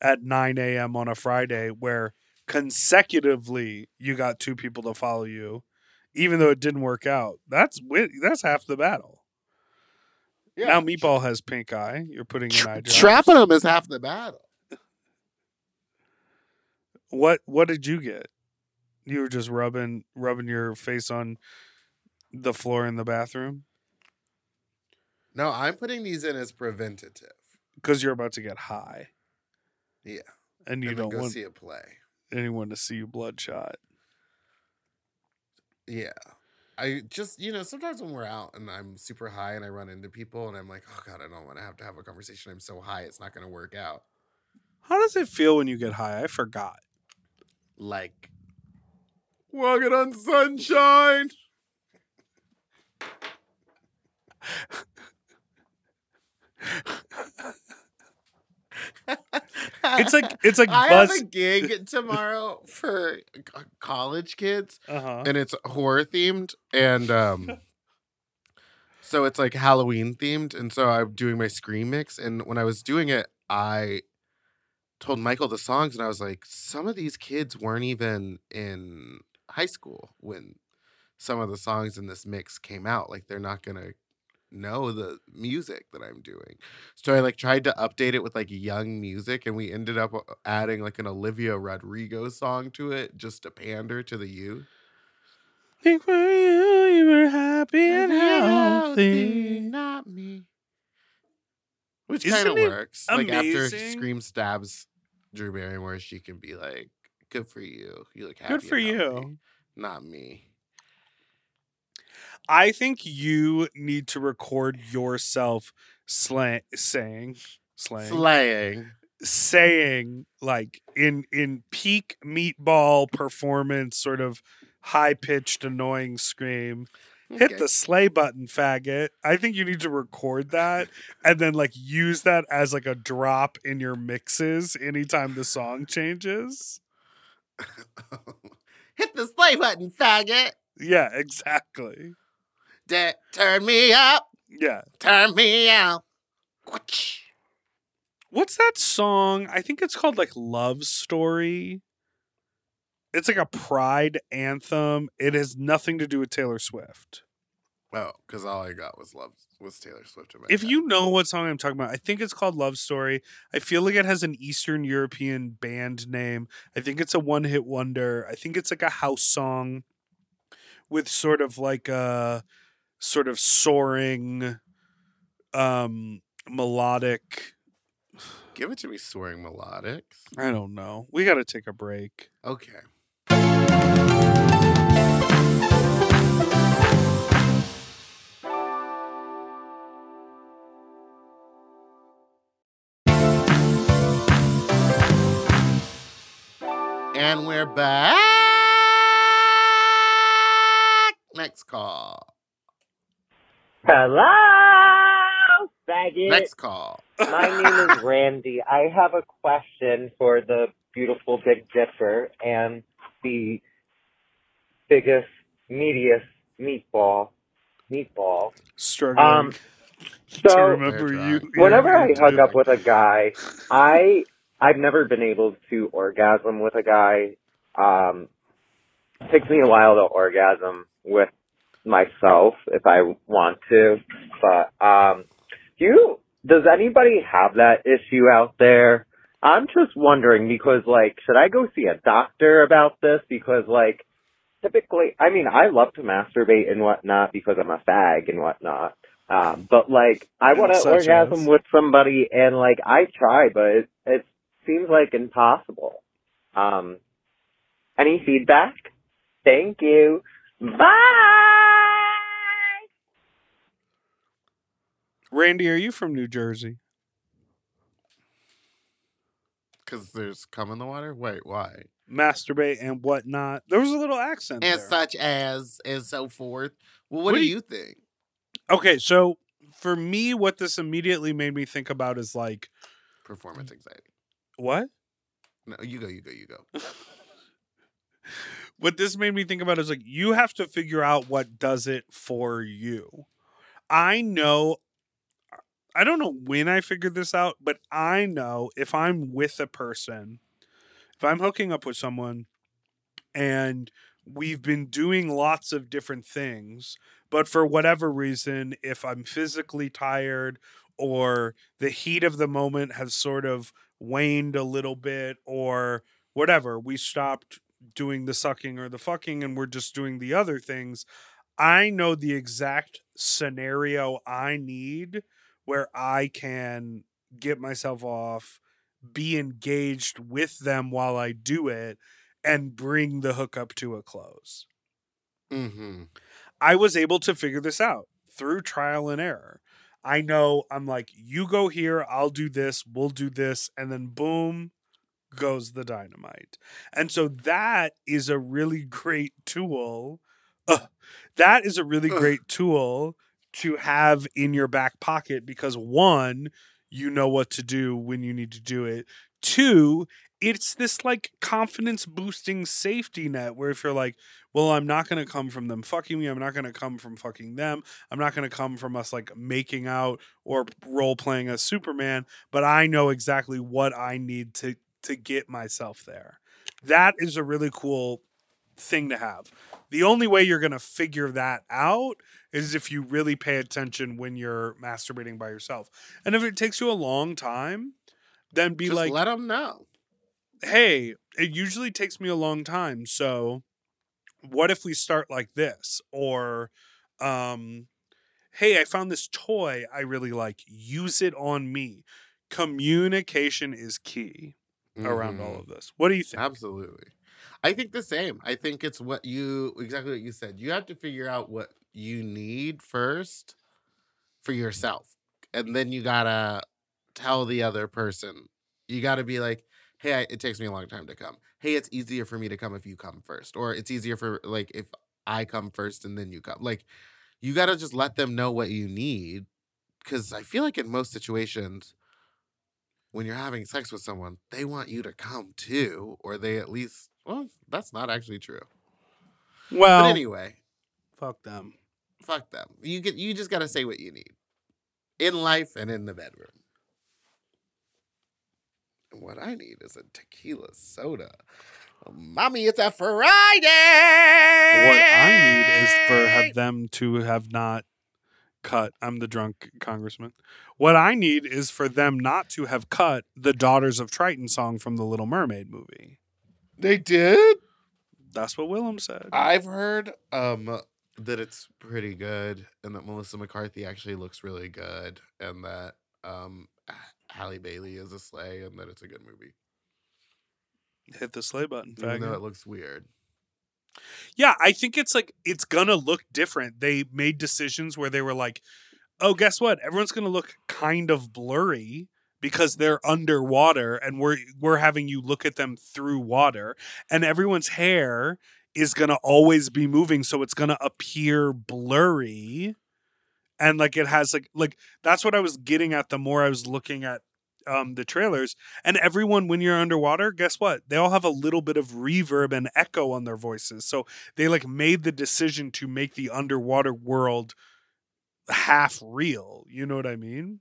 at 9 a.m. on a Friday where consecutively you got two people to follow you, even though it didn't work out. That's that's half the battle. Now Meatball has pink eye. You're putting an eye. Trapping them is half the battle. What what did you get? You were just rubbing rubbing your face on the floor in the bathroom No, I'm putting these in as preventative. because you're about to get high Yeah. and you and don't want see a play. anyone to see you bloodshot. Yeah. I just, you know, sometimes when we're out and I'm super high and I run into people and I'm like, oh God, I don't want to have to have a conversation. I'm so high, it's not going to work out. How does it feel when you get high? I forgot. Like, walking on sunshine. It's like it's like I buzz. have a gig tomorrow for college kids, Uh-huh. and it's horror themed, and um, so it's like Halloween themed, and so I'm doing my scream mix, and when I was doing it, I told Michael the songs, and I was like, some of these kids weren't even in high school when some of the songs in this mix came out. Like they're not gonna know the music that I'm doing. So I like tried to update it with like young music and we ended up uh, adding like an Olivia Rodrigo song to it just to pander to the youth. Think for you, you were happy and healthy. not me. Which kind of works. Like after? Scream stabs Drew Barrymore, she can be like, Good for you. You look happy. Good for you. Not me. I think you need to record yourself slang, saying, slang, Slaying. saying like in in peak meatball performance, sort of high pitched, annoying scream. Hit the slay button, faggot. I think you need to record that and then like use that as like a drop in your mixes anytime the song changes. Hit the play button, faggot. Yeah, exactly. Da- turn me up. Yeah. Turn me out. What's that song? I think it's called like Love Story. It's like a pride anthem. It has nothing to do with Taylor Swift. Oh, because all I got was love was Taylor Swift. If you know what song I'm talking about, I think it's called Love Story. I feel like it has an Eastern European band name. I think it's a one hit wonder. I think it's like a house song with sort of like a sort of soaring um melodic give it to me, soaring melodics. I don't know. We got to take a break. Okay. And we're back. Next call. Hello, faggot. Next call. My name is Randy. I have a question for the beautiful Big Dipper and the biggest, meatiest meatball. Meatball. Struggling Um, to so remember you. whenever your- I hook up with a guy, I I've never been able to orgasm with a guy. Um, it takes me a while to orgasm with myself if I want to, but um, do you? Does anybody have that issue out there? I'm just wondering because, like, should I go see a doctor about this? Because, like, typically, I mean, I love to masturbate and whatnot because I'm a fag and whatnot. Um, but like, I want to orgasm as? with somebody, and like, I try, but it, it seems like impossible. Um, any feedback? Thank you. Bye. Randy, are you from New Jersey? Because there's cum in the water? Wait, why? Masturbate and whatnot. There was a little accent And there. such as, and so forth. Well, what, What do do you you- think? Okay, so for me, what this immediately made me think about is like, Performance anxiety. what? No, you go, you go, you go. What this made me think about is like, you have to figure out what does it for you. I know, I don't know when I figured this out, but I know if I'm with a person, if I'm hooking up with someone and we've been doing lots of different things, but for whatever reason, if I'm physically tired or the heat of the moment has sort of waned a little bit or whatever, we stopped doing the sucking or the fucking and we're just doing the other things. I know the exact scenario I need where I can get myself off, be engaged with them while I do it, and bring the hookup to a close. Mm-hmm. I was able to figure this out through trial and error. I know I'm like, you go here, I'll do this, we'll do this, and then boom goes the dynamite. And so that is a really great tool. Ugh. that is a really great tool to have in your back pocket because one, you know what to do when you need to do it. Two, it's this like confidence boosting safety net where if you're like, well, I'm not going to come from them fucking me. I'm not going to come from fucking them. I'm not going to come from us like making out or role playing as Superman, but I know exactly what I need to to get myself there. That is a really cool thing to have. The only way you're going to figure that out is if you really pay attention when you're masturbating by yourself. And if it takes you a long time, then be Just like, let them know. hey, it usually takes me a long time. So what if we start like this? Or, um, hey, I found this toy I really like. Use it on me. Communication is key around all Mhm. of this. What do you think? Absolutely. I think the same. I think it's what you exactly what you said. You have to figure out what you need first for yourself. And then you gotta tell the other person. You gotta be like, hey, I, it takes me a long time to come. Hey, it's easier for me to come if you come first. Or it's easier for like if I come first and then you come. Like you gotta just let them know what you need. Cause I feel like in most situations, when you're having sex with someone, they want you to come too, or they at least well, that's not actually true. Well, but anyway, fuck them. fuck them. You get you just gotta say what you need. In life and in the bedroom. And what I need is a tequila soda. Mommy, it's a Friday. What I need is for have them to have not cut. I'm the drunk congressman. What I need is for them not to have cut the Daughters of Triton song from the Little Mermaid movie. They did? That's what Willam said. I've heard um that it's pretty good and that Melissa McCarthy actually looks really good and that um Halle Bailey is a slay and that it's a good movie. Hit the slay button, Even though it looks weird. Yeah, I think it's like it's gonna look different. They made decisions where they were like, "Oh, guess what? Everyone's gonna look kind of blurry because they're underwater, and we're we're having you look at them through water, and everyone's hair is gonna always be moving, so it's gonna appear blurry." And like it has like like that's what I was getting at the more I was looking at um the trailers. And everyone when you're underwater guess what? They all have a little bit of reverb and echo on their voices. So they like made the decision to make the underwater world half real. You know what i mean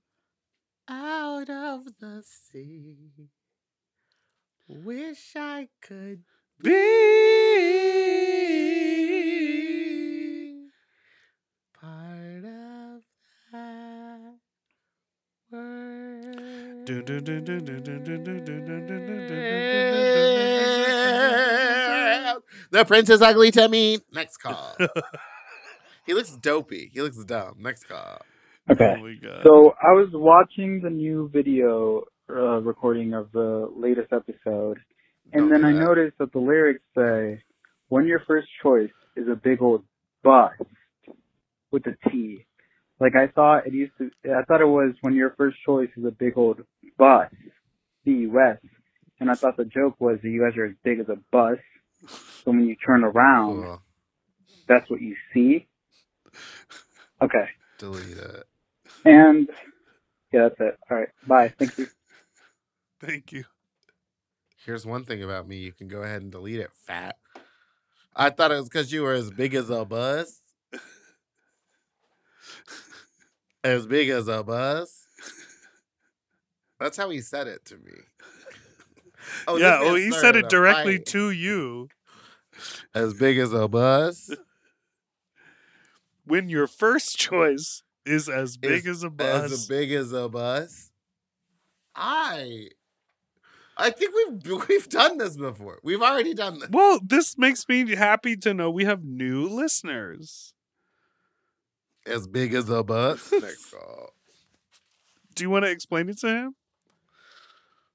Out of the sea. Wish I could be part of that world. The prince is ugly to me. Next call. he looks dopey. He looks dumb. Next call. Okay. Oh So I was watching the new video uh, recording of the latest episode, and then I noticed that the lyrics say, "When your first choice is a big old bust with a T." Like I thought it used to. I thought it was when your first choice is a big old bus, B U S, and I thought the joke was that you guys are as big as a bus. So when you turn around, Cool. that's what you see. Okay. Delete it. And yeah, that's it. All right. Bye. Thank you. thank you Here's one thing about me. You can go ahead and delete it, fat. I thought it was because you were as big as a bus. as big as a bus. That's how he said it to me. Oh, yeah oh he said it directly fight. to you As big as a bus. when your first choice is as big as a bus As big as a bus. I I think we've we've done this before. We've already done this. Well, this makes me happy to know we have new listeners. As big as a bus. Next call. Do you want to explain it to him?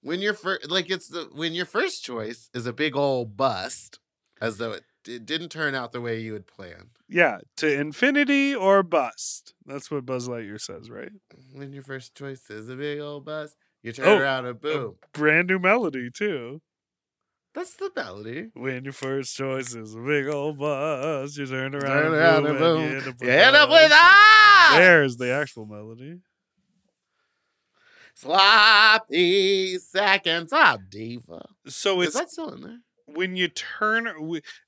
When your first, like it's the when your first choice is a big old bust, as though it, it didn't turn out the way you had planned. Yeah, to infinity or bust. That's what Buzz Lightyear says, right? When your first choice is a big old bust, you turn Oh, around and boom. Brand new melody too. That's the melody. When your first choice is a big old bus, you turn around, Turn and boom, and boom. you end up with You end up us. with us! There's the actual melody. Sloppy seconds. Ah, diva. So Is it's that still in there? When you turn,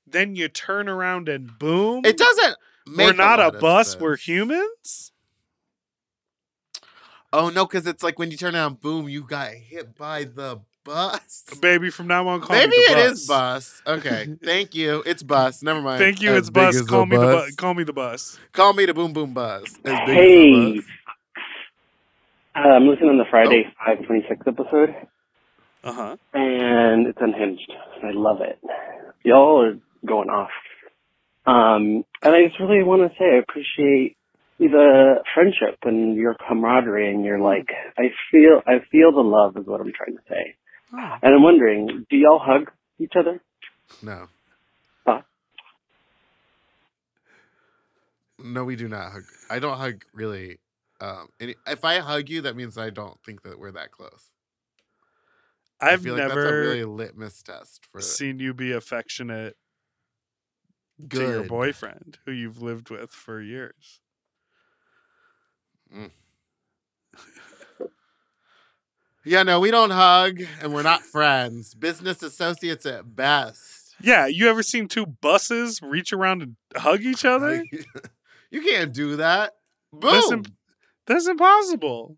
then you turn around and boom. It doesn't. Make We're not a, lot of bus. sense. We're humans. Oh no, because it's like when you turn around, boom, you got hit by the bus. Baby, from now on, call Maybe me the it bus. is bus. Okay, thank you. It's bus. Never mind. Thank you. As it's bus. Call a me the bus. bus. Call me the bus. Call me the boom boom bus. As big Hey. as bus. Uh, I'm listening to the Friday 526 episode, Uh huh. and it's unhinged. I love it. Y'all are going off. Um, and I just really want to say I appreciate the friendship and your camaraderie and your like. I feel I feel the love is what I'm trying to say. And I'm wondering, do y'all hug each other? No. Huh? No, we do not hug. I don't hug really. Um, any, if I hug you, that means I don't think that we're that close. I've feel like never that's a really litmus test for seen you be affectionate to your boyfriend, who you've lived with for years. Mm. Yeah, no, we don't hug, and we're not friends. Business associates at best. Yeah, you ever seen two buses reach around and hug each other? You can't do that. Boom. That's, imp- that's impossible.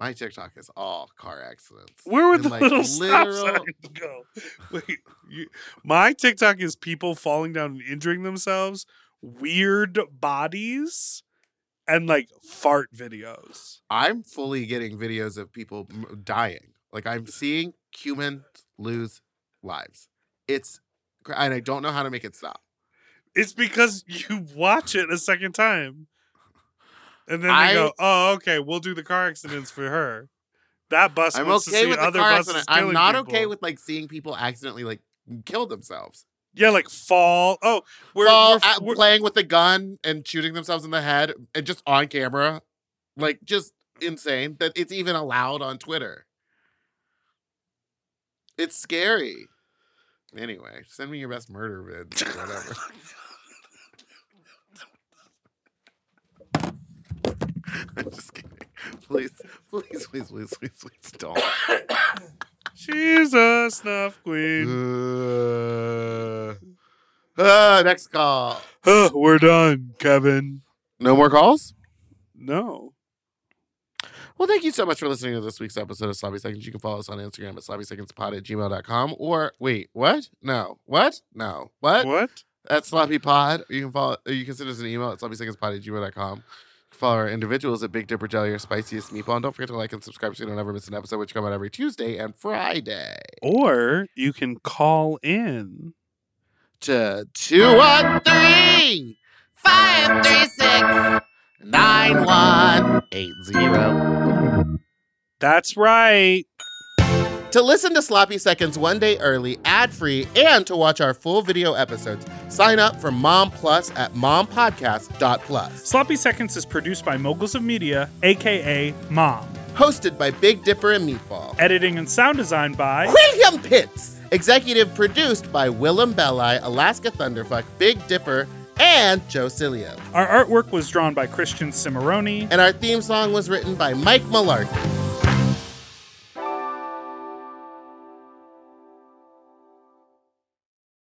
My TikTok is all car accidents. Where would the little stop literal- signs go? Wait, you, my TikTok is people falling down and injuring themselves, weird bodies, and like fart videos. I'm fully getting videos of people dying. Like I'm seeing humans lose lives. It's and I don't know how to make it stop. It's because you watch it a second time. And then I- you go, oh, okay, we'll do the car accidents for her. That bus I'm wants to okay see with the other car buses accident. I'm not people. okay with like seeing people accidentally like kill themselves. Yeah, like fall. Oh, we're, Fall we're, we're- playing with a gun and shooting themselves in the head and just on camera. Like just insane that it's even allowed on Twitter. It's scary. Anyway, send me your best murder vids or whatever. I'm just kidding. Please, please, please, please, please, please don't. She's a snuff queen. Uh, uh, next call. Huh, we're done, Kevin. No more calls? No. Well, thank you so much for listening to this week's episode of Sloppy Seconds. You can follow us on Instagram at sloppysecondspod at gmail.com or wait, what? No. What? No. What? What? At Sloppy Pod. You can follow you can send us an email at sloppysecondspod at gmail.com. Follow our individuals at Big Dipper Jelly or Spiciest Meatball. And don't forget to like and subscribe so you don't ever miss an episode, which come out every Tuesday and Friday. Or you can call in to 213 536 9180. That's right. To listen to Sloppy Seconds one day early, ad free, and to watch our full video episodes, sign up for Mom Plus at mompodcast.plus. Sloppy Seconds is produced by Moguls of Media, aka Mom. Hosted by Big Dipper and Meatball. Editing and sound design by William Pitts. Executive produced by Willam Belli, Alaska Thunderfuck, Big Dipper, and Joe Cilio. Our artwork was drawn by Christian Cimarroni. And our theme song was written by Mike Malarkey.